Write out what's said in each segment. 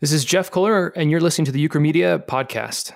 This is Jeff Kohler, and you're listening to the Ukramedia podcast.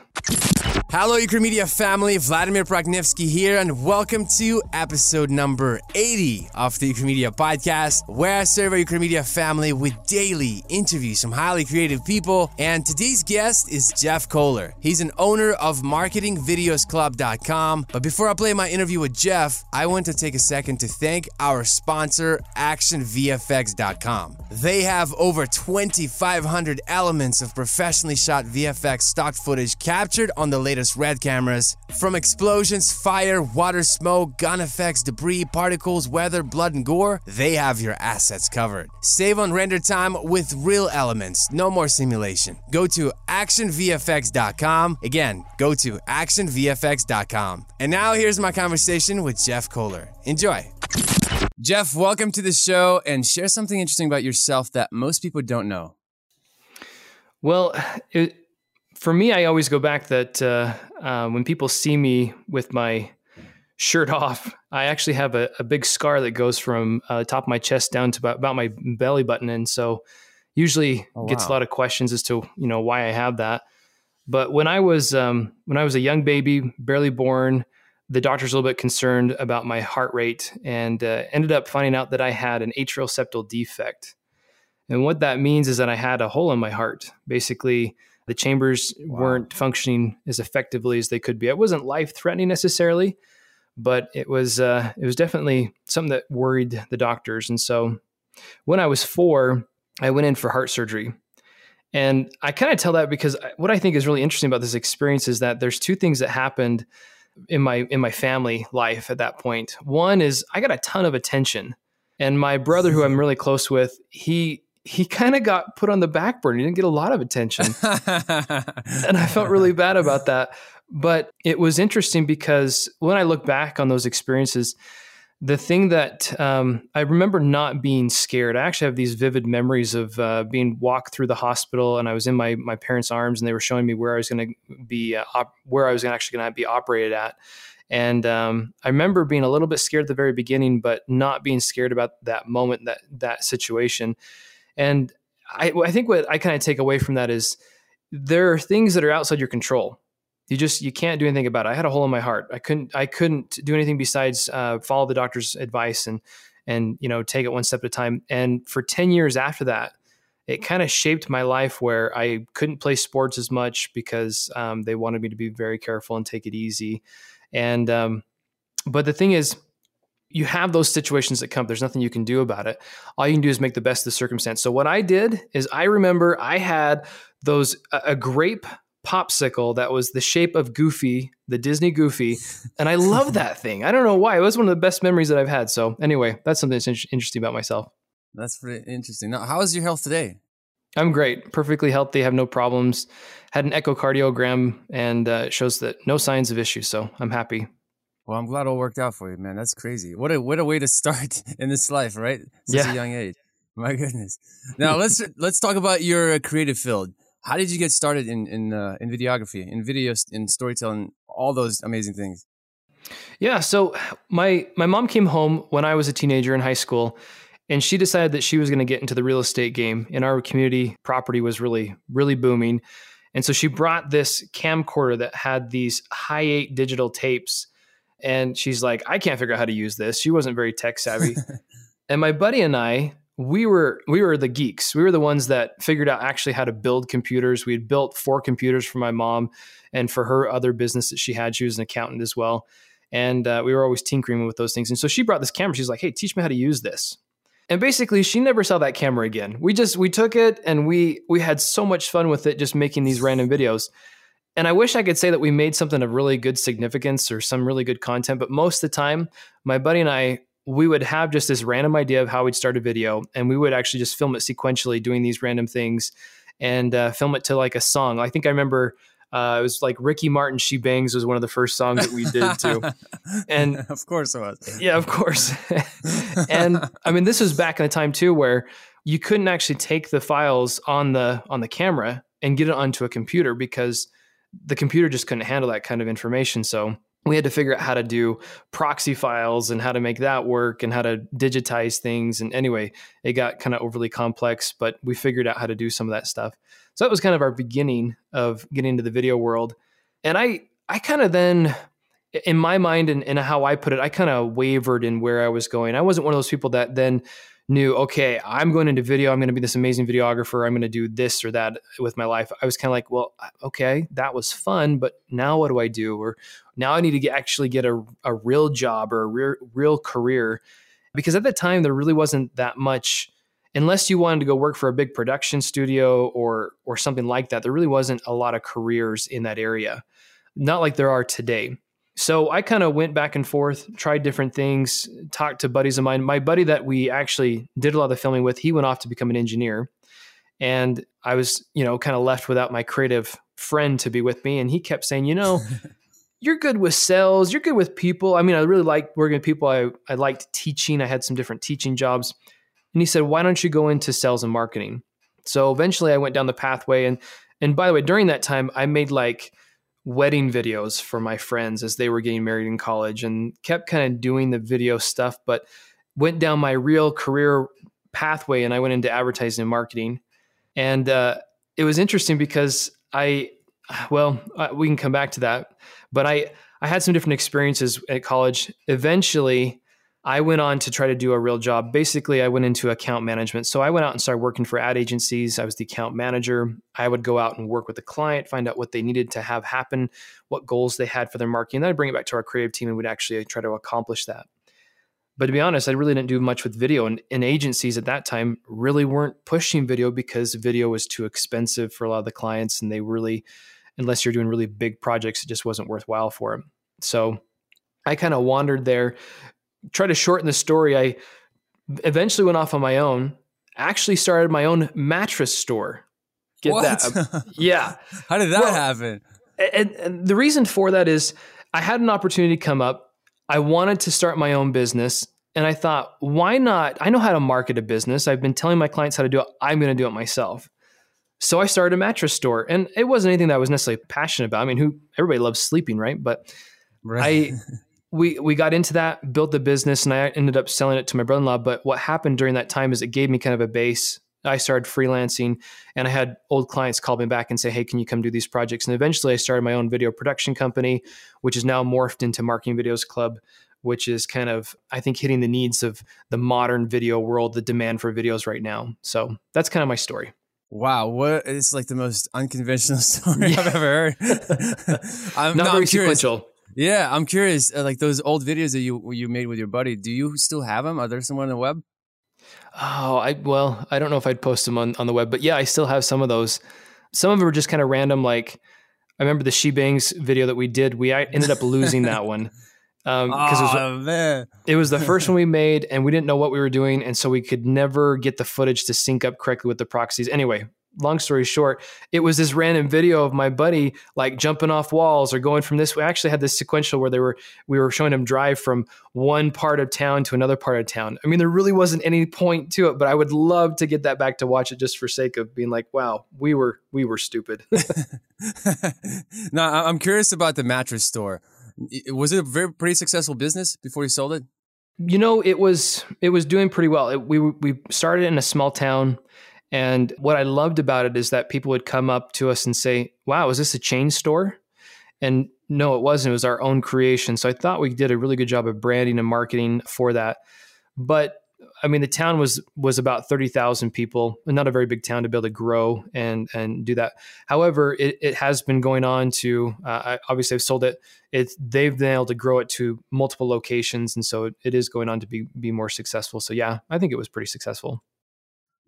Hello, Ukramedia family. Vladimir Prokhnevsky here, and welcome to episode number 80 of the Ukramedia podcast, where I serve our Ukramedia family with daily interviews from highly creative people. And today's guest is Jeff Kohler. He's an owner of MarketingVideosClub.com. But before I play my interview with Jeff, I want to take a second to thank our sponsor, ActionVFX.com. They have over 2,500 elements of professionally shot VFX stock footage captured on the latest red cameras. From explosions, fire, water, smoke, gun effects, debris, particles, weather, blood, and gore, they have your assets covered. Save on render time with real elements, no more simulation. Go to actionvfx.com. Again, go to actionvfx.com. And now here's my conversation with Jeff Kohler. Enjoy. Jeff, welcome to the show and share something interesting about yourself that most people don't know. Well, it, for me, I always go back that uh, uh, when people see me with my shirt off, I actually have a, a big scar that goes from uh, the top of my chest down to about, about my belly button, and so usually oh, wow. gets a lot of questions as to you know why I have that. But when I was um, when I was a young baby, barely born, the doctor's a little bit concerned about my heart rate, and uh, ended up finding out that I had an atrial septal defect. And what that means is that I had a hole in my heart, basically the chambers wow. weren't functioning as effectively as they could be. It wasn't life threatening necessarily, but it was uh, it was definitely something that worried the doctors. And so when I was four, I went in for heart surgery. And I kind of tell that because what I think is really interesting about this experience is that there's two things that happened in my in my family life at that point. One is I got a ton of attention. And my brother who I'm really close with, he he kind of got put on the back burner. He didn't get a lot of attention. and I felt really bad about that. But it was interesting because when I look back on those experiences, the thing that um, I remember not being scared. I actually have these vivid memories of uh, being walked through the hospital, and I was in my my parents' arms, and they were showing me where I was going to be, uh, op- where I was actually going to be operated at. And um, I remember being a little bit scared at the very beginning, but not being scared about that moment, that that situation. And I, I think what I kind of take away from that is there are things that are outside your control. You just you can't do anything about it. I had a hole in my heart. I couldn't I couldn't do anything besides uh, follow the doctor's advice and and you know take it one step at a time. And for ten years after that, it kind of shaped my life where I couldn't play sports as much because um, they wanted me to be very careful and take it easy. And um, but the thing is, you have those situations that come. There's nothing you can do about it. All you can do is make the best of the circumstance. So what I did is I remember I had those a grape popsicle that was the shape of Goofy, the Disney Goofy, and I love that thing. I don't know why. It was one of the best memories that I've had. So anyway, that's something that's interesting about myself. That's pretty interesting. Now, how is your health today? I'm great, perfectly healthy, have no problems. Had an echocardiogram and uh, shows that no signs of issues. So I'm happy. Well, I'm glad it all worked out for you, man. That's crazy. What a what a way to start in this life, right? Such yeah. a young age. My goodness. Now let's let's talk about your creative field. How did you get started in in uh, in videography, in video, in storytelling, all those amazing things? Yeah. So my my mom came home when I was a teenager in high school, and she decided that she was going to get into the real estate game. In our community, property was really really booming, and so she brought this camcorder that had these Hi8 digital tapes and she's like, I can't figure out how to use this. She wasn't very tech savvy. and my buddy and I, we were we were the geeks. We were the ones that figured out actually how to build computers. We had built four computers for my mom and for her other business that she had. She was an accountant as well. And uh, we were always tinkering with those things. And so she brought this camera. She's like, "Hey, teach me how to use this." And basically, she never saw that camera again. We just we took it and we we had so much fun with it, just making these random videos. And I wish I could say that we made something of really good significance or some really good content, but most of the time, my buddy and I, we would have just this random idea of how we'd start a video, and we would actually just film it sequentially, doing these random things, and uh, film it to like a song. I think I remember uh, it was like Ricky Martin, "She Bangs" was one of the first songs that we did too, and of course it was. Yeah, of course. and I mean, this was back in the time too, where you couldn't actually take the files on the on the camera and get it onto a computer because the computer just couldn't handle that kind of information. So we had to figure out how to do proxy files and how to make that work and how to digitize things. And anyway, it got kind of overly complex, but we figured out how to do some of that stuff. So that was kind of our beginning of getting into the video world. And I I kind of then in my mind and, and how I put it, I kind of wavered in where I was going. I wasn't one of those people that then knew, okay, I'm going into video. I'm going to be this amazing videographer. I'm going to do this or that with my life. I was kind of like, well, okay, that was fun, but now what do I do? Or now I need to get, actually get a, a real job or a real, real career. Because at the time, there really wasn't that much, unless you wanted to go work for a big production studio or or something like that. There really wasn't a lot of careers in that area, not like there are today. So I kind of went back and forth, tried different things, talked to buddies of mine. My buddy that we actually did a lot of the filming with, he went off to become an engineer. And I was, you know, kind of left without my creative friend to be with me. And he kept saying, you know, you're good with sales, you're good with people. I mean, I really liked working with people. I, I liked teaching. I had some different teaching jobs. And he said, why don't you go into sales and marketing? So eventually I went down the pathway. And and by the way, during that time, I made like wedding videos for my friends as they were getting married in college and kept kind of doing the video stuff, but went down my real career pathway and I went into advertising and marketing. And uh, it was interesting because I, well, uh, we can come back to that, but I, I had some different experiences at college. Eventually, I went on to try to do a real job. Basically, I went into account management. So I went out and started working for ad agencies. I was the account manager. I would go out and work with the client, find out what they needed to have happen, what goals they had for their marketing. Then I'd bring it back to our creative team and we'd actually try to accomplish that. But to be honest, I really didn't do much with video. And, and agencies at that time really weren't pushing video because video was too expensive for a lot of the clients. And they really, unless you're doing really big projects, it just wasn't worthwhile for them. So I kind of wandered there try to shorten the story, I eventually went off on my own, actually started my own mattress store. Get what? that? yeah. How did that well, happen? And, and the reason for that is I had an opportunity come up. I wanted to start my own business. And I thought, why not? I know how to market a business. I've been telling my clients how to do it. I'm going to do it myself. So I started a mattress store, and it wasn't anything that I was necessarily passionate about. I mean, who everybody loves sleeping, right? But right. I we we got into that, built the business, and I ended up selling it to my brother-in-law. But what happened during that time is it gave me kind of a base. I started freelancing, and I had old clients call me back and say, "Hey, can you come do these projects?" And eventually, I started my own video production company, which is now morphed into Marketing Videos Club, which is kind of I think hitting the needs of the modern video world, the demand for videos right now. So that's kind of my story. Wow, what it's like the most unconventional story yeah. I've ever heard. I'm not no, very I'm sequential. Yeah, I'm curious. Uh, like those old videos that you you made with your buddy, do you still have them? Are there somewhere on the web? Oh, I well, I don't know if I'd post them on, on the web, but yeah, I still have some of those. Some of them were just kind of random. Like I remember the She Bangs video that we did. We ended up losing that one because um, oh, it, was, man. it was the first one we made, and we didn't know what we were doing, and so we could never get the footage to sync up correctly with the proxies. Anyway, long story short, it was this random video of my buddy like jumping off walls or going from this. We actually had this sequential where they were we were showing him drive from one part of town to another part of town. I mean, there really wasn't any point to it, but I would love to get that back to watch it just for sake of being like, wow, we were we were stupid. now I'm curious about the mattress store. Was it a very pretty successful business before you sold it? You know, it was it was doing pretty well. It, we we started in a small town and what I loved about it is that people would come up to us and say, Wow, is this a chain store? And no, it wasn't. It was our own creation. So I thought we did a really good job of branding and marketing for that. But I mean, the town was was about thirty thousand people, not a very big town to be able to grow and and do that. However, it, has been going on to. Uh, obviously, I've sold it. It's they've been able to grow it to multiple locations, and so it, it is going on to be be more successful. So yeah, I think it was pretty successful.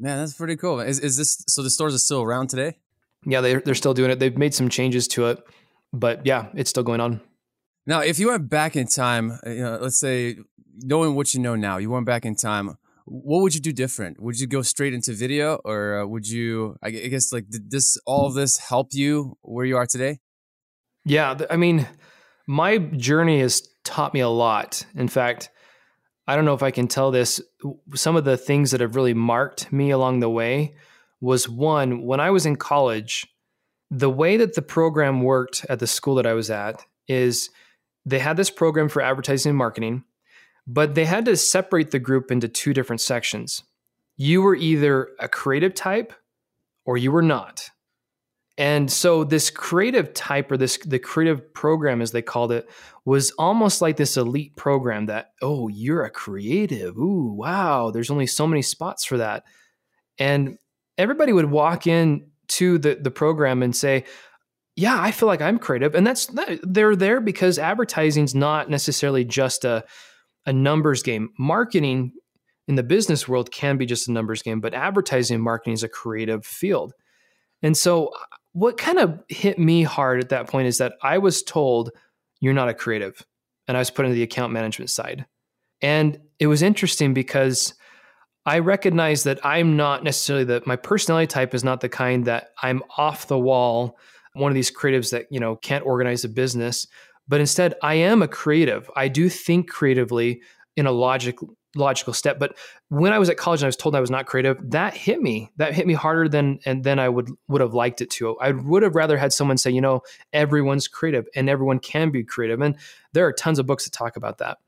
Man, that's pretty cool. Is is this so? The stores are still around today? Yeah, they're they're still doing it. They've made some changes to it, but yeah, it's still going on. Now, if you went back in time, uh, you know, let's say knowing what you know now, you went back in time. What would you do different? Would you go straight into video, or uh, would you? I guess like did this all of this help you where you are today? Yeah, I mean, my journey has taught me a lot. In fact, I don't know if I can tell this. Some of the things that have really marked me along the way was one, when I was in college, the way that the program worked at the school that I was at is they had this program for advertising and marketing, but they had to separate the group into two different sections. You were either a creative type or you were not. And so this creative type or this the creative program as they called it was almost like this elite program that oh you're a creative. Ooh wow. There's only so many spots for that. And everybody would walk in to the the program and say yeah I feel like I'm creative. And that's they're there because advertising's not necessarily just a a numbers game. Marketing in the business world can be just a numbers game but advertising and marketing is a creative field. And so what kind of hit me hard at that point is that I was told you're not a creative. And I was put into the account management side. And it was interesting because I recognize that I'm not necessarily that my personality type is not the kind that I'm off the wall, one of these creatives that, you know, can't organize a business, but instead I am a creative. I do think creatively in a logic logical step. But when I was at college and I was told I was not creative, that hit me. That hit me harder than and than I would would have liked it to. I would have rather had someone say, you know, everyone's creative and everyone can be creative. And there are tons of books that talk about that.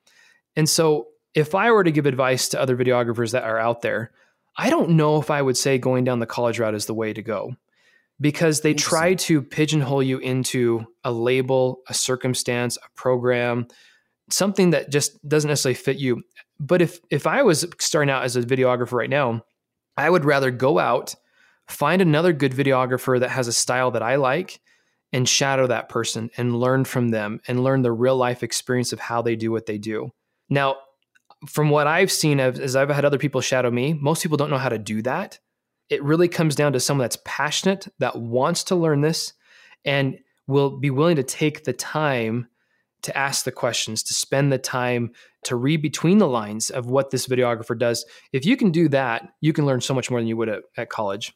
And so if I were to give advice to other videographers that are out there, I don't know if I would say going down the college route is the way to go because they try to pigeonhole you into a label, a circumstance, a program, something that just doesn't necessarily fit you. But if if I was starting out as a videographer right now, I would rather go out, find another good videographer that has a style that I like and shadow that person and learn from them and learn the real life experience of how they do what they do. Now, from what I've seen as I've had other people shadow me, most people don't know how to do that. It really comes down to someone that's passionate, that wants to learn this, and will be willing to take the time to ask the questions, to spend the time to read between the lines of what this videographer does. If you can do that, you can learn so much more than you would at, at college.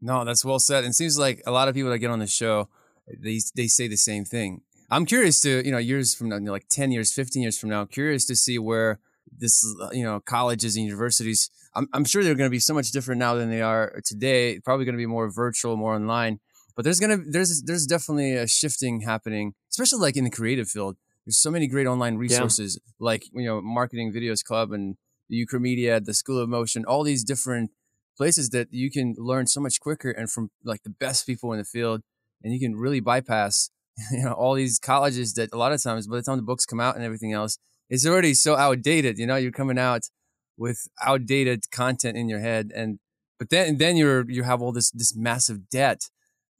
No, that's well said. And it seems like a lot of people that get on the show, they they say the same thing. I'm curious to, you know, years from now, you know, like 10 years, 15 years from now, curious to see where this, you know, colleges and universities, I'm, I'm sure they're going to be so much different now than they are today. Probably going to be more virtual, more online. But there's to, there's, there's definitely a shifting happening, especially like in the creative field there's so many great online resources yeah. like you know marketing videos club and the Ukramedia, the School of Motion, all these different places that you can learn so much quicker and from like the best people in the field, and you can really bypass you know all these colleges that a lot of times by the time the books come out and everything else, it's already so outdated. You know, you're coming out with outdated content in your head, and but then then you're you have all this this massive debt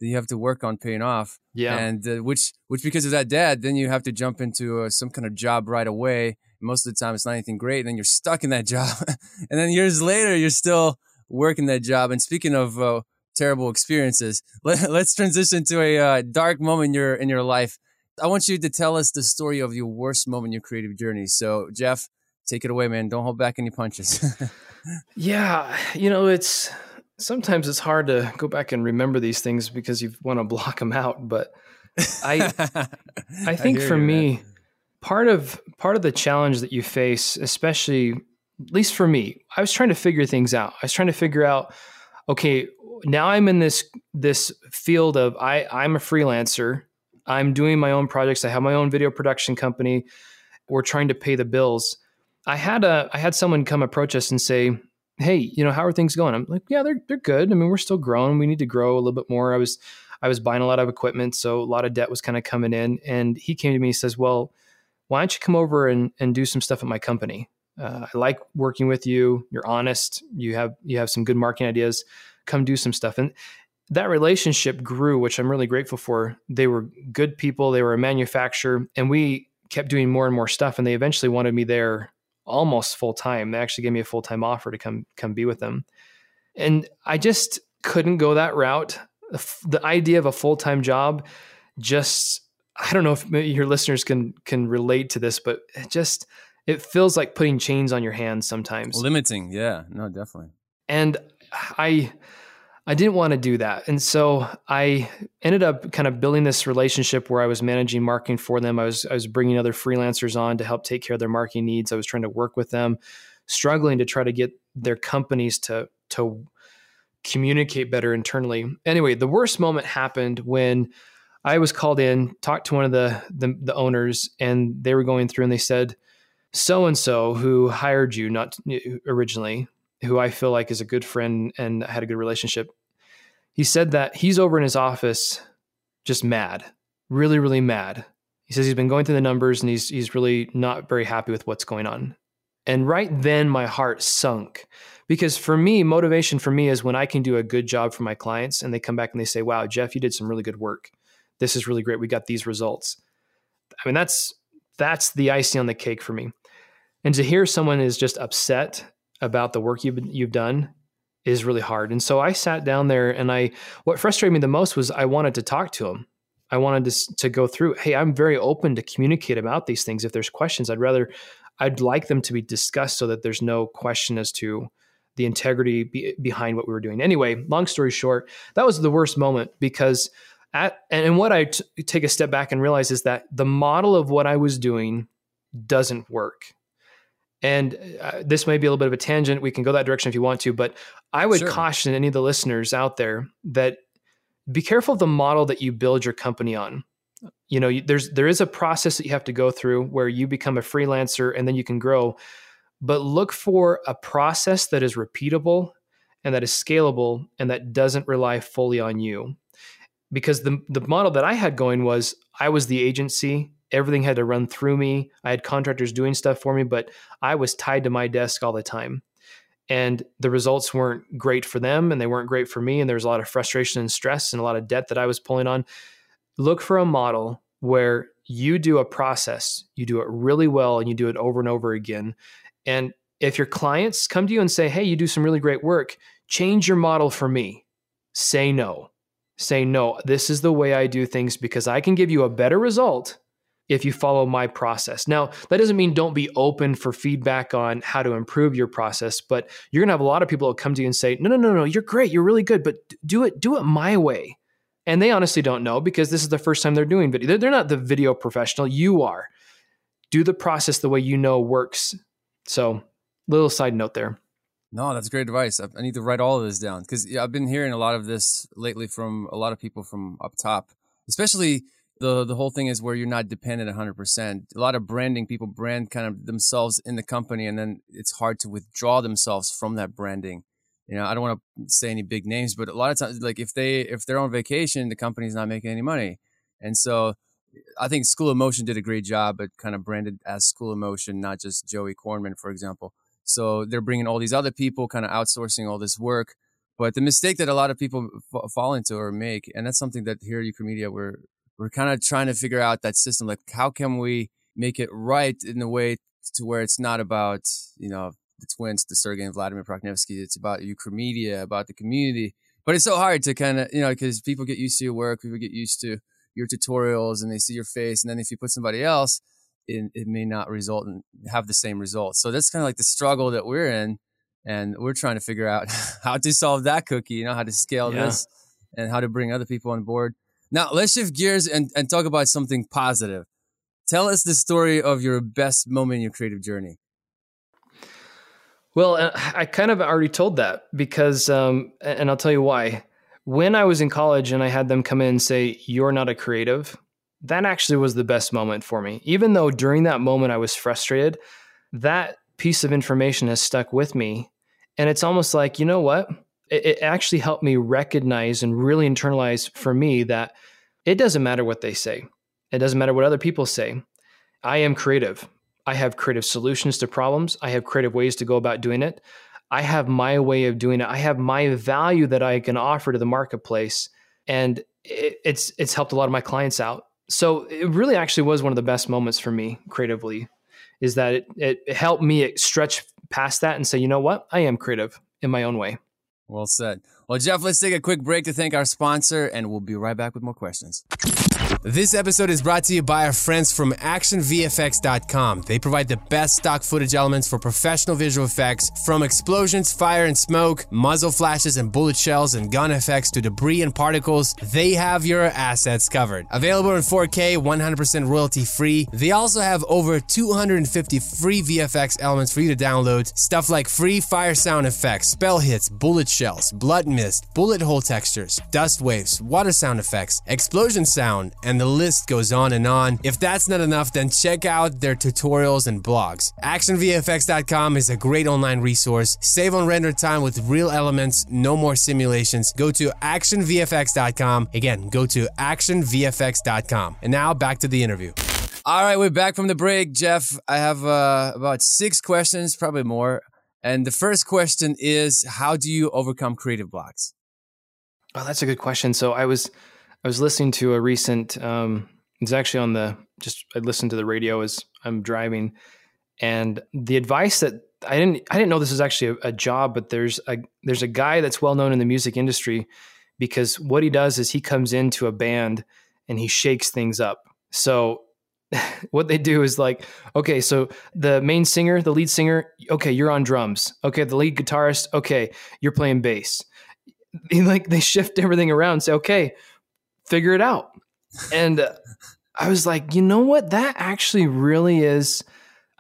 that you have to work on paying off. Yeah. And uh, which, which because of that debt, then you have to jump into uh, some kind of job right away. Most of the time, it's not anything great. And then you're stuck in that job. and then years later, you're still working that job. And speaking of uh, terrible experiences, let, us transition to a uh, dark moment in your, in your life. I want you to tell us the story of your worst moment in your creative journey. So, Jeff, take it away, man. Don't hold back any punches. yeah. You know, it's, sometimes it's hard to go back and remember these things because you want to block them out. But I, I think I for you, me, man. part of part of the challenge that you face, especially at least for me, I was trying to figure things out. I was trying to figure out, okay, now I'm in this this field of I I'm a freelancer. I'm doing my own projects. I have my own video production company. We're trying to pay the bills. I had a I had someone come approach us and say, hey, you know, how are things going? I'm like, yeah, they're they're good. I mean, we're still growing. We need to grow a little bit more. I was I was buying a lot of equipment, so a lot of debt was kind of coming in. And he came to me and says, well, why don't you come over and and do some stuff at my company? Uh, I like working with you. You're honest. You have you have some good marketing ideas. Come do some stuff. And that relationship grew, which I'm really grateful for. They were good people. They were a manufacturer, and we kept doing more and more stuff. And they eventually wanted me there almost full time. They actually gave me a full time offer to come come be with them, and I just couldn't go that route. The idea of a full time job, just I don't know if your listeners can can relate to this, but it just it feels like putting chains on your hands sometimes. Limiting, yeah, no, definitely. And I I didn't want to do that. And so I ended up kind of building this relationship where I was managing marketing for them. I was I was bringing other freelancers on to help take care of their marketing needs. I was trying to work with them, struggling to try to get their companies to to communicate better internally. Anyway, the worst moment happened when I was called in, talked to one of the the, the owners, and they were going through and they said, so and so who hired you not eh, originally who I feel like is a good friend and had a good relationship, He said that he's over in his office just mad, really, really mad. He says he's been going through the numbers and he's he's really not very happy with what's going on. And right then my heart sunk because for me, motivation for me is when I can do a good job for my clients and they come back and they say, "Wow, Jeff, you did some really good work. This is really great. We got these results." I mean, that's that's the icing on the cake for me. And to hear someone is just upset about the work you've you've done is really hard. And so I sat down there and I what frustrated me the most was I wanted to talk to him. I wanted to to go through, hey, I'm very open to communicate about these things. If there's questions, I'd rather I'd like them to be discussed so that there's no question as to the integrity be, behind what we were doing. Anyway, long story short, that was the worst moment because at and what I t- take a step back and realize is that the model of what I was doing doesn't work. And uh, this may be a little bit of a tangent. We can go that direction if you want to, but I would sure. caution any of the listeners out there that be careful of the model that you build your company on. You know, there's there is a process that you have to go through where you become a freelancer and then you can grow, but look for a process that is repeatable and that is scalable and that doesn't rely fully on you. Because the the model that I had going was I was the agency everything had to run through me. I had contractors doing stuff for me, but I was tied to my desk all the time. And the results weren't great for them and they weren't great for me. And there was a lot of frustration and stress and a lot of debt that I was pulling on. Look for a model where you do a process, you do it really well, and you do it over and over again. And if your clients come to you and say, Hey, you do some really great work, change your model for me. Say no. Say no. This is the way I do things because I can give you a better result if you follow my process. Now, that doesn't mean don't be open for feedback on how to improve your process, but you're going to have a lot of people that come to you and say, "No, no, no, no, you're great. You're really good, but do it do it my way." And they honestly don't know because this is the first time they're doing video. They're not the video professional, you are. Do the process the way you know works. So, little side note there. No, that's great advice. I need to write all of this down because I've been hearing a lot of this lately from a lot of people from up top, especially the the whole thing is where you're not dependent 100%. A lot of branding people brand kind of themselves in the company and then it's hard to withdraw themselves from that branding. You know, I don't want to say any big names, but a lot of times like if they if they're on vacation, the company's not making any money. And so I think School of Motion did a great job at kind of branded as School of Motion, not just Joey Korenman, for example. So they're bringing all these other people, kind of outsourcing all this work. But the mistake that a lot of people f- fall into or make, and that's something that here at Ukramedia we're we're kind of trying to figure out that system. Like, how can we make it right in a way to where it's not about, you know, the twins, the Sergey and Vladimir Prokhnevsky. It's about Ukramedia, about the community. But it's so hard to kind of, you know, because people get used to your work, people get used to your tutorials and they see your face. And then if you put somebody else, it, it may not result and have the same results. So that's kind of like the struggle that we're in. And we're trying to figure out how to solve that cookie, you know, how to scale yeah. this and how to bring other people on board. Now, let's shift gears and, and talk about something positive. Tell us the story of your best moment in your creative journey. Well, uh, I kind of already told that because, um, and I'll tell you why. When I was in college and I had them come in and say, You're not a creative, that actually was the best moment for me. Even though during that moment I was frustrated, that piece of information has stuck with me. And it's almost like, you know what? It, it actually helped me recognize and really internalize for me that it doesn't matter what they say. It doesn't matter what other people say. I am creative. I have creative solutions to problems. I have creative ways to go about doing it. I have my way of doing it. I have my value that I can offer to the marketplace. And it, it's it's helped a lot of my clients out. So it really actually was one of the best moments for me creatively, is that it, it helped me stretch past that and say, you know what? I am creative in my own way. Well said. Well, Jeff, let's take a quick break to thank our sponsor, and we'll be right back with more questions. This episode is brought to you by our friends from ActionVFX.com. They provide the best stock footage elements for professional visual effects, from explosions, fire and smoke, muzzle flashes and bullet shells, and gun effects to debris and particles. They have your assets covered. Available in 4K, 100% royalty free. They also have over 250 free VFX elements for you to download. Stuff like free fire sound effects, spell hits, bullet shells, blood mist, bullet hole textures, dust waves, water sound effects, explosion sound, and and the list goes on and on. If that's not enough, then check out their tutorials and blogs. ActionVFX.com is a great online resource. Save on render time with real elements, no more simulations. Go to ActionVFX.com. Again, go to ActionVFX.com. And now back to the interview. All right, we're back from the break. Jeff, I have uh, about six questions, probably more. And the first question is How do you overcome creative blocks? Oh, that's a good question. So I was I was listening to a recent um it's actually on the just I listened to the radio as I'm driving and the advice that I didn't I didn't know this was actually a, a job, but there's a there's a guy that's well known in the music industry because what he does is he comes into a band and he shakes things up. So what they do is like, okay, so the main singer, the lead singer, okay, you're on drums. Okay, the lead guitarist, okay, you're playing bass like they shift everything around say, okay, figure it out. And I was like, you know what? That actually really is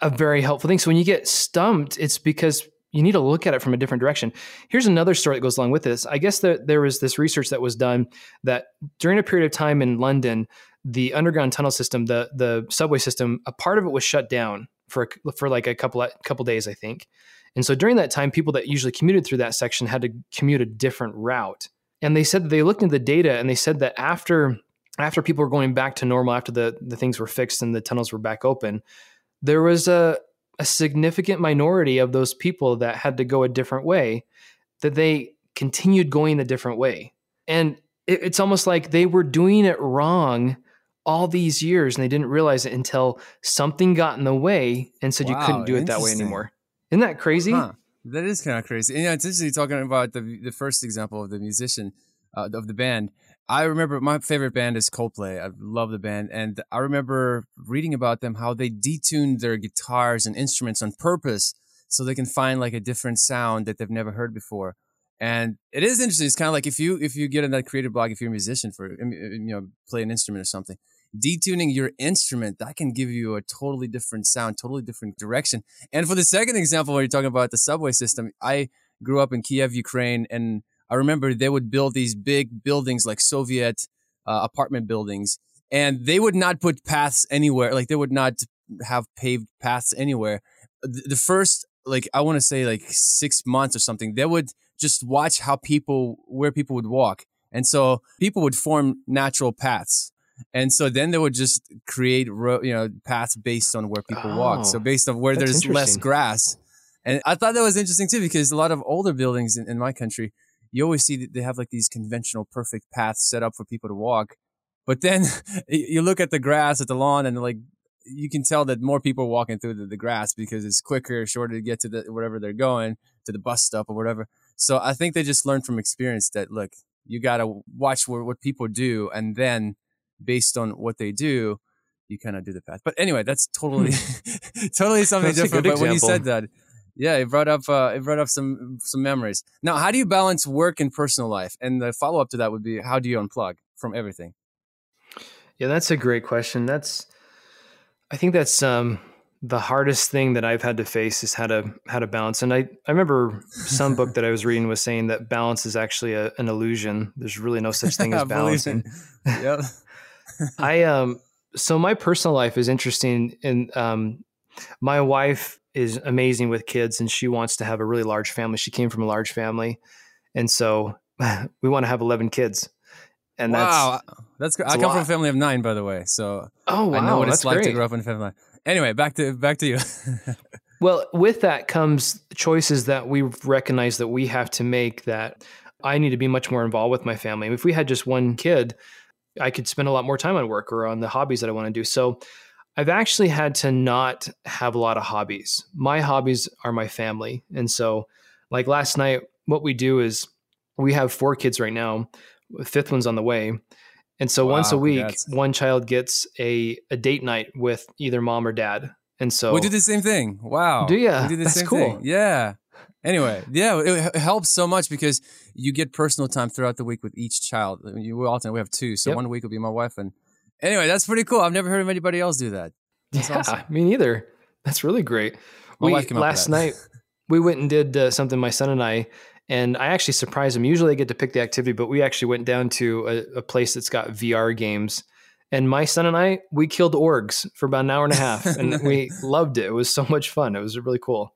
a very helpful thing. So when you get stumped, it's because you need to look at it from a different direction. Here's another story that goes along with this. I guess that there was this research that was done that during a period of time in London, the underground tunnel system, the the subway system, a part of it was shut down for for like a couple couple days, I think. And so during that time, people that usually commuted through that section had to commute a different route. And they said that they looked into the data and they said that after after people were going back to normal, after the, the things were fixed and the tunnels were back open, there was a, a significant minority of those people that had to go a different way, that they continued going a different way. And it, it's almost like they were doing it wrong all these years and they didn't realize it until something got in the way and said wow, you couldn't do it that way anymore. Isn't that crazy? Huh. That is kind of crazy. And, yeah, it's interesting talking about the the first example of the musician uh, of the band. I remember my favorite band is Coldplay. I love the band, and I remember reading about them how they detuned their guitars and instruments on purpose so they can find like a different sound that they've never heard before. And it is interesting. It's kind of like if you if you get in that creative block, if you're a musician for you know play an instrument or something, detuning your instrument, that can give you a totally different sound, totally different direction. And for the second example, where you're talking about the subway system, I grew up in Kiev, Ukraine, and I remember they would build these big buildings like Soviet uh, apartment buildings, and they would not put paths anywhere. Like they would not have paved paths anywhere. The first, like I want to say, like six months or something, they would just watch how people, where people would walk. And so people would form natural paths and so then they would just create ro- you know paths based on where people oh, walk. So oh, based on where there's less grass. And i thought that was interesting too because a lot of older buildings in, in my country you always see that they have like these conventional perfect paths set up for people to walk. But then you look at the grass at the lawn and like you can tell that more people are walking through the, the grass because it's quicker shorter to get to the wherever they're going to the bus stop or whatever. So i think they just learned from experience that look you got to watch what, what people do and then based on what they do, you kind of do the path. But anyway, that's totally hmm. totally something that's different. But example. when you said that, yeah, it brought up uh, it brought up some some memories. Now, how do you balance work and personal life? And the follow up to that would be, how do you unplug from everything? Yeah, that's a great question. That's I think that's um, the hardest thing that I've had to face is how to how to balance. And I I remember some book that I was reading was saying that balance is actually a, an illusion. There's really no such thing as balance. yep. I um so my personal life is interesting and um my wife is amazing with kids and she wants to have a really large family. She came from a large family. And so we want to have 11 kids. And wow, that's, that's I come from a family of 9 by the way. So oh, wow, I know what it's like great. to grow up in a family. Anyway, back to back to you. well, with that comes choices that we recognize that we have to make that I need to be much more involved with my family. If we had just one kid, I could spend a lot more time on work or on the hobbies that I want to do. So I've actually had to not have a lot of hobbies. My hobbies are my family. And so, like last night, what we do is we have four kids right now, fifth one's on the way. And so wow, once a week, congrats. one child gets a, a date night with either mom or dad. And so we do the same thing. Wow. Do you? We do the That's same cool. thing. Yeah. Anyway, yeah, it, helps so much because you get personal time throughout the week with each child. You we alternate. We have two, so yep. one week will be my wife, and anyway, that's pretty cool. I've never heard of anybody else do that. That's yeah, awesome. me neither. That's really great. My we, last night we went and did uh, something. My son and I, and I actually surprised him. Usually, I get to pick the activity, but we actually went down to a, a place that's got VR games, And my son and I, we killed orgs for about an hour and a half, and we loved it. It was so much fun. It was really cool.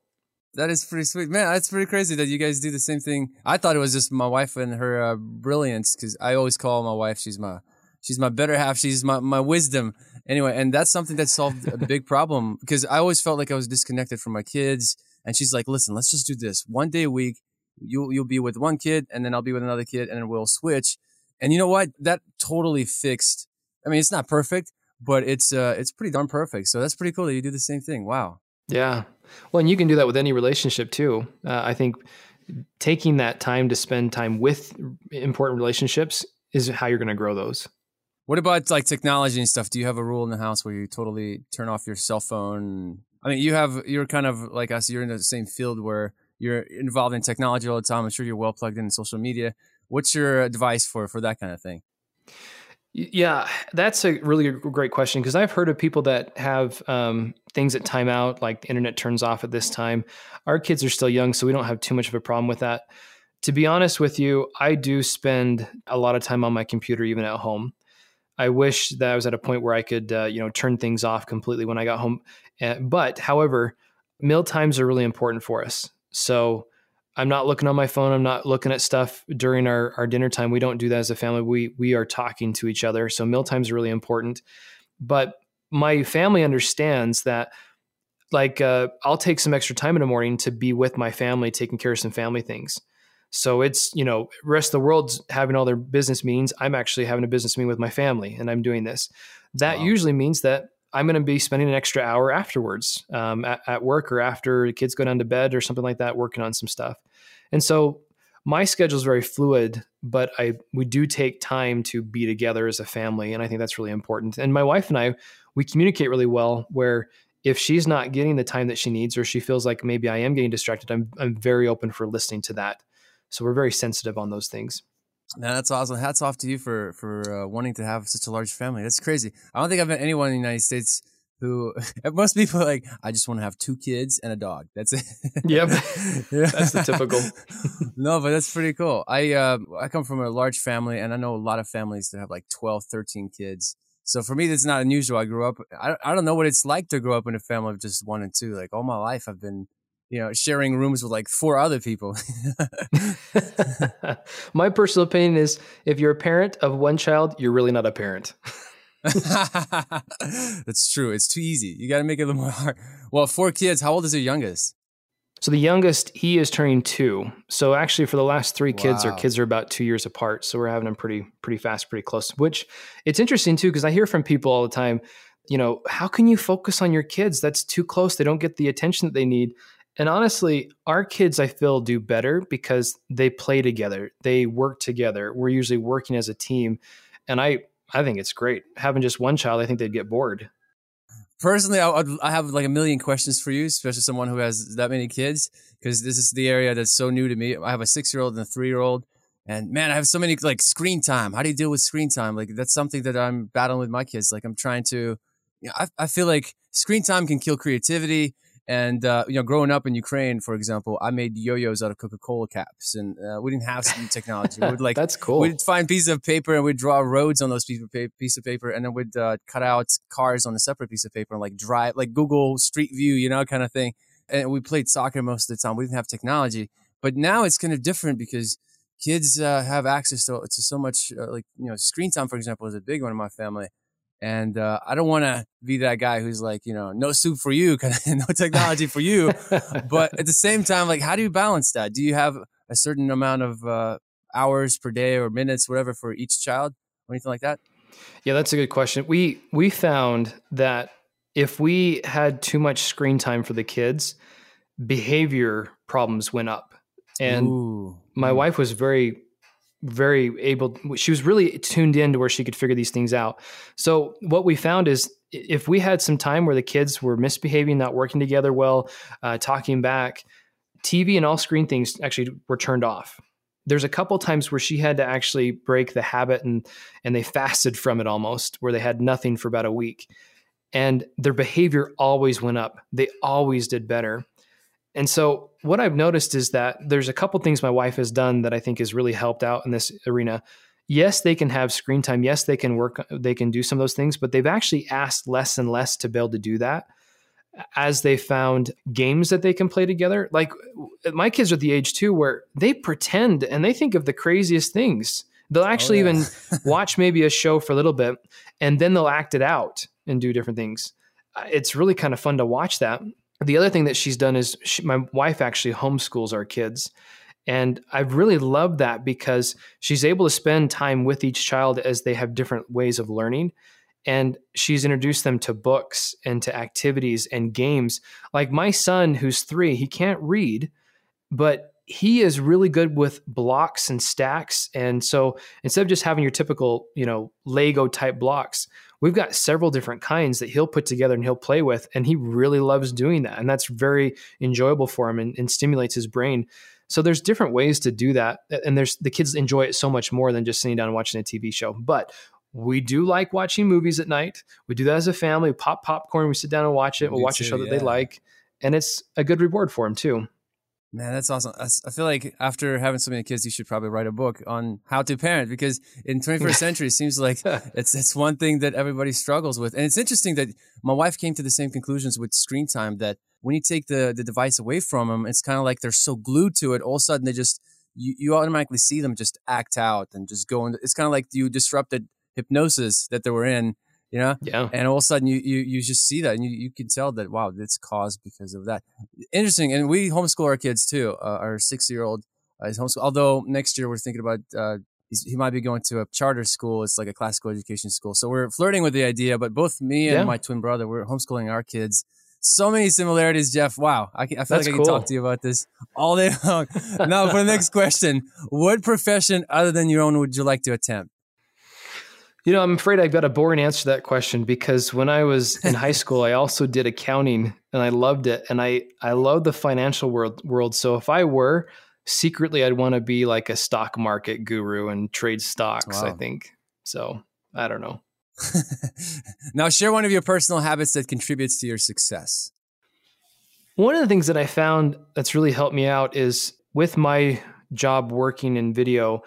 That is pretty sweet, man. That's pretty crazy that you guys do the same thing. I thought it was just my wife and her uh, brilliance because I always call my wife. She's my she's my better half. She's my my wisdom. Anyway, and that's something that solved a big problem because I always felt like I was disconnected from my kids. And she's like, "Listen, let's just do this one day a week. You'll you'll be with one kid, and then I'll be with another kid, and then we'll switch." And you know what? That totally fixed. I mean, it's not perfect, but it's uh it's pretty darn perfect. So that's pretty cool that you do the same thing. Wow. Yeah. Well, and you can do that with any relationship too. Uh, I think taking that time to spend time with important relationships is how you're going to grow those. What about like technology and stuff? Do you have a rule in the house where you totally turn off your cell phone? I mean, you have you're kind of like us. You're in the same field where you're involved in technology all the time. I'm sure you're well plugged in social media. What's your advice for for that kind of thing? Yeah, that's a really great question because I've heard of people that have um, things at timeout, like the internet turns off at this time. Our kids are still young, so we don't have too much of a problem with that. To be honest with you, I do spend a lot of time on my computer, even at home. I wish that I was at a point where I could, uh, you know, turn things off completely when I got home. Uh, but, however, meal times are really important for us. So I'm not looking on my phone. I'm not looking at stuff during our, our dinner time. We don't do that as a family. We we are talking to each other. So meal times are really important. But my family understands that like uh, I'll take some extra time in the morning to be with my family, taking care of some family things. So it's, you know, rest of the world's having all their business meetings. I'm actually having a business meeting with my family and I'm doing this. That wow. usually means that I'm going to be spending an extra hour afterwards um, at, at, work or after the kids go down to bed or something like that, working on some stuff. And so my schedule is very fluid, but I we do take time to be together as a family, and I think that's really important. And my wife and I, we communicate really well. Where if she's not getting the time that she needs, or she feels like maybe I am getting distracted, I'm I'm very open for listening to that. So we're very sensitive on those things. No, that's awesome. Hats off to you for for uh, wanting to have such a large family. That's crazy. I don't think I've met anyone in the United States who it most people like i just want to have two kids and a dog that's it yep that's the typical no but that's pretty cool i uh, i come from a large family and i know a lot of families that have like 12 13 kids so for me that's not unusual i grew up I, I don't know what it's like to grow up in a family of just one and two like all my life i've been you know sharing rooms with like four other people my personal opinion is if you're a parent of one child you're really not a parent That's true. It's too easy. You got to make it a little more hard. Well, four kids. How old is your youngest? So the youngest, he is turning two. So actually, for the last three kids, wow. our kids are about two years apart. So we're having them pretty, pretty fast, pretty close. Which it's interesting too, because I hear from people all the time. You know, how can you focus on your kids? That's too close. They don't get the attention that they need. And honestly, our kids, I feel, do better because they play together. They work together. We're usually working as a team. And I, I think it's great. Having just one child, I think they'd get bored. Personally, I, I have like a million questions for you, especially someone who has that many kids, because this is the area that's so new to me. I have a six year old and a three year old. And man, I have so many like screen time. How do you deal with screen time? Like that's something that I'm battling with my kids. Like I'm trying to, you know, I, I feel like screen time can kill creativity. And uh, you know, growing up in Ukraine, for example, I made yo-yos out of Coca-Cola caps, and uh, we didn't have some technology. We would like that's cool. We'd find pieces of paper and we'd draw roads on those pieces of paper, piece of paper, and then we'd uh, cut out cars on a separate piece of paper and like drive, like Google Street View, you know, kind of thing. And we played soccer most of the time. We didn't have technology, but now it's kind of different because kids uh, have access to, to so much, uh, like you know, screen time, for example, is a big one in my family and uh, I don't want to be that guy who's like, you know, no soup for you, kind of no technology for you. but at the same time, like, how do you balance that? Do you have a certain amount of uh, hours per day or minutes, whatever, for each child or anything like that? Yeah, that's a good question. We we found that if we had too much screen time for the kids, behavior problems went up. And Ooh. my wife was very very able she was really tuned in to where she could figure these things out. So what we found is if we had some time where the kids were misbehaving not working together well uh, talking back tv and all screen things actually were turned off. There's a couple times where she had to actually break the habit and and they fasted from it almost where they had nothing for about a week. And their behavior always went up. They always did better and so what I've noticed is that there's a couple things my wife has done that I think has really helped out in this arena. yes, they can have screen time. Yes, they can work, they can do some of those things, but they've actually asked less and less to be able to do that as they found games that they can play together. Like my kids are the age too where they pretend and they think of the craziest things. They'll oh, actually oh, yeah. even watch maybe a show for a little bit and then they'll act it out and do different things. Uh, it's really kind of fun to watch that. The other thing that she's done is she, my wife actually homeschools our kids. And I've really loved that because she's able to spend time with each child as they have different ways of learning. And she's introduced them to books and to activities and games. Like my son, who's three, he can't read, but he is really good with blocks and stacks. And so instead of just having your typical, you know, Lego type blocks, we've got several different kinds that he'll put together and he'll play with. And he really loves doing that. And that's very enjoyable for him and, and stimulates his brain. So there's different ways to do that. And there's the kids enjoy it so much more than just sitting down and watching a TV show. But we do like watching movies at night. We do that as a family. We pop popcorn, we sit down and watch it. We'll watch too, a show that yeah. they like. And it's a good reward for them too. Man, that's awesome. I feel like after having so many kids, you should probably write a book on how to parent because in 21st century, it seems like it's it's one thing that everybody struggles with. And it's interesting that my wife came to the same conclusions with screen time that when you take the, the device away from them, it's kind of like they're so glued to it. All of a sudden, they just, you, you automatically see them just act out and just go into, it's kind of like you disrupted hypnosis that they were in you know yeah and all of a sudden you you, you just see that and you, you can tell that wow it's caused because of that interesting and we homeschool our kids too uh, our six year old uh, is homeschool although next year we're thinking about uh, he might be going to a charter school it's like a classical education school so we're flirting with the idea but both me and yeah. my twin brother we're homeschooling our kids so many similarities, Jeff. Wow. I, I feel That's like I can talk to you about this all day long. now, for the next question, what profession other than your own would you like to attempt? You know, I'm afraid I've got a boring answer to that question because when I was in high school, I also did accounting and I loved it. And I, I love the financial world world. So if I were secretly, I'd want to be like a stock market guru and trade stocks, wow. I think. So I don't know. now share one of your personal habits that contributes to your success. One of the things that I found that's really helped me out is with my job working in video,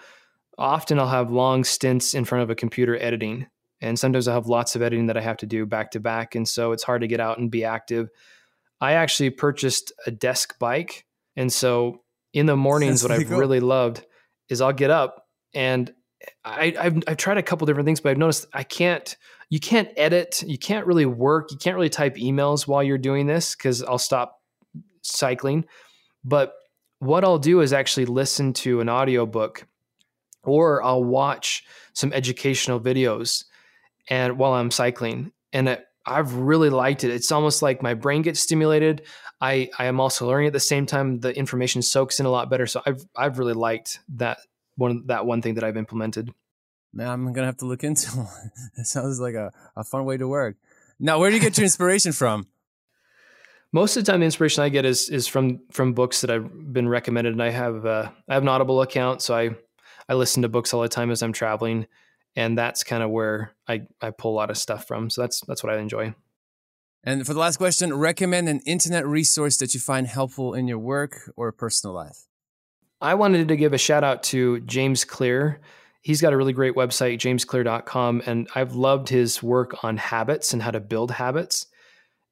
often I'll have long stints in front of a computer editing. And sometimes I have lots of editing that I have to do back to back. And so it's hard to get out and be active. I actually purchased a desk bike. And so in the mornings, That's what I've cool. really loved is I'll get up and I, have I've tried a couple different things, but I've noticed I can't, you can't edit, you can't really work, you can't really type emails while you're doing this because I'll stop cycling. But what I'll do is actually listen to an audiobook or I'll watch some educational videos and while I'm cycling and it, I've really liked it. It's almost like my brain gets stimulated. I, I am also learning at the same time. The information soaks in a lot better. So I've I've really liked that one that one thing that I've implemented. Man, I'm gonna have to look into. it sounds like a, a fun way to work. Now, where do you get your inspiration from? Most of the time, the inspiration I get is is from from books that I've been recommended, and I have uh, I have an Audible account, so I I listen to books all the time as I'm traveling, and that's kind of where I I pull a lot of stuff from. So that's that's what I enjoy. And for the last question, recommend an internet resource that you find helpful in your work or personal life. I wanted to give a shout out to James Clear. He's got a really great website, jamesclear.com, and I've loved his work on habits and how to build habits.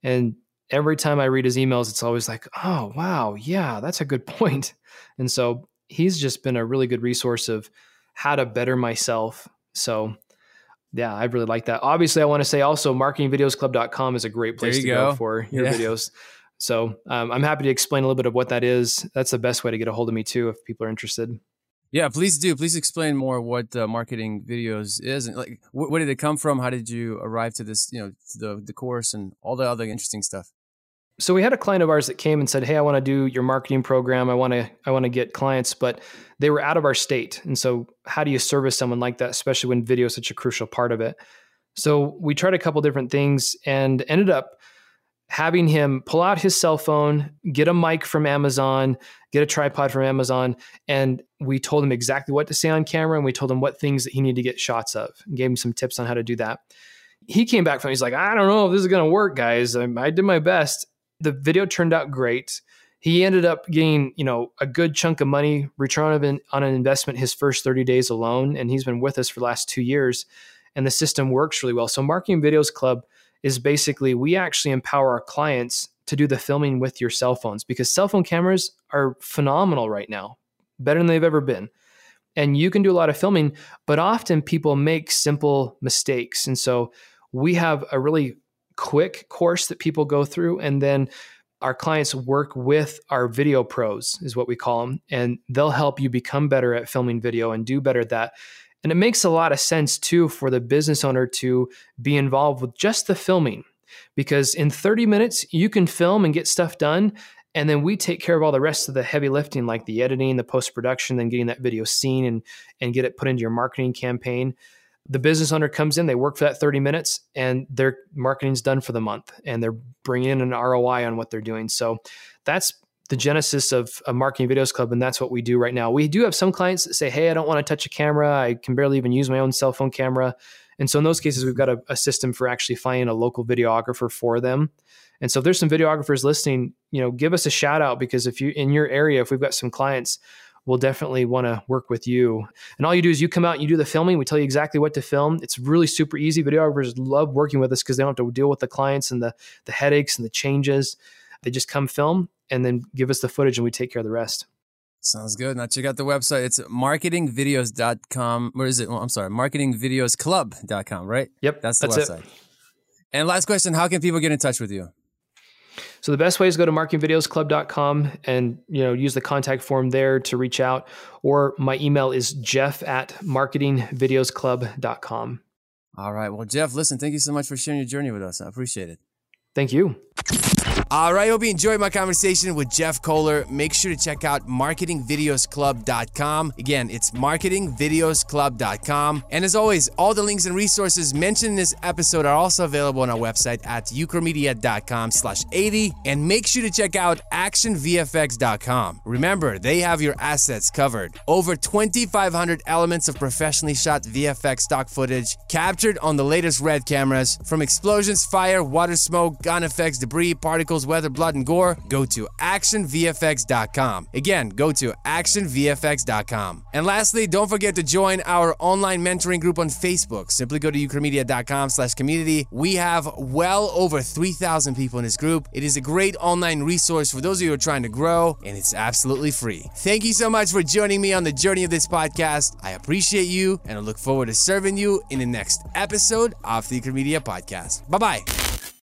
And every time I read his emails, it's always like, oh, wow, yeah, that's a good point. And so he's just been a really good resource of how to better myself. So yeah, I really like that. Obviously, I want to say also marketingvideosclub.com is a great place to go. go. for your yeah. videos. So um, I'm happy to explain a little bit of what that is. That's the best way to get a hold of me too, if people are interested. Yeah, please do. Please explain more what uh, marketing videos is, and like, wh- where did it come from? How did you arrive to this? You know, the the course and all the other interesting stuff so we had a client of ours that came and said, "Hey, I want to do your marketing program. I want to I want to get clients, but they were out of our state. And so how do you service someone like that, especially when video is such a crucial part of it?" So we tried a couple different things and ended up having him pull out his cell phone, get a mic from Amazon, get a tripod from Amazon, and we told him exactly what to say on camera and we told him what things that he needed to get shots of and gave him some tips on how to do that. He came back from he's like, I don't know if this is to work, guys. I, I did my best the video turned out great. he ended up getting you know a good chunk of money return on an investment his first 30 days alone and he's been with us for the last two years and the system works really well. So marketing videos club is basically we actually empower our clients to do the filming with your cell phones because cell phone cameras are phenomenal right now better than they've ever been. And you can do a lot of filming but often people make simple mistakes. And so we have a really quick course that people go through and then our clients work with our video pros is what we call them and they'll help you become better at filming video and do better at that. And it makes a lot of sense too for the business owner to be involved with just the filming because in 30 minutes you can film and get stuff done and then we take care of all the rest of the heavy lifting like the editing the post production then getting that video seen and and get it put into your marketing campaign the business owner comes in, they work for that 30 minutes, and their marketing's done for the month, and they're bringing in an ROI on what they're doing. So that's the genesis of a marketing videos club, and that's what we do right now. We do have some clients that say, "Hey, I don't want to touch a camera. I can barely even use my own cell phone camera." And so in those cases, we've got a, a system for actually finding a local videographer for them. And so if there's some videographers listening, you know, give us a shout out because if you in your area, if we've got some clients we'll definitely want to work with you. And all you do is you come out and you do the filming. We tell you exactly what to film. It's really super easy. Videographers love working with us because they don't have to deal with the clients and the, the headaches and the changes. They just come film and then give us the footage and we take care of the rest. Sounds good. Now check out the website. It's marketingvideos.com. Where is it? Well, I'm sorry, marketingvideosclub.com, right? Yep. That's the that's website. It. And last question, how can people get in touch with you? So the best way is go to marketingvideosclub.com and you know use the contact form there to reach out. Or my email is jeff at marketingvideosclub.com. All right. Well, Jeff, listen, thank you so much for sharing your journey with us. I appreciate it. Thank you. All right, hope you enjoyed my conversation with Jeff Kohler. Make sure to check out marketingvideosclub.com. Again, it's marketingvideosclub.com. And as always, all the links and resources mentioned in this episode are also available on our website at ukramedia.com slash 80. And make sure to check out actionvfx.com. Remember, they have your assets covered. Over 2,500 elements of professionally shot VFX stock footage captured on the latest RED cameras from explosions, fire, water smoke, gun effects, debris, particles, weather, blood, and gore, go to actionvfx.com. Again, go to actionvfx.com. And lastly, don't forget to join our online mentoring group on Facebook. Simply go to ukramedia.com slash community. We have well over 3,000 people in this group. It is a great online resource for those of you who are trying to grow, and it's absolutely free. Thank you so much for joining me on the journey of this podcast. I appreciate you, and I look forward to serving you in the next episode of the Ukramedia Podcast. Bye-bye.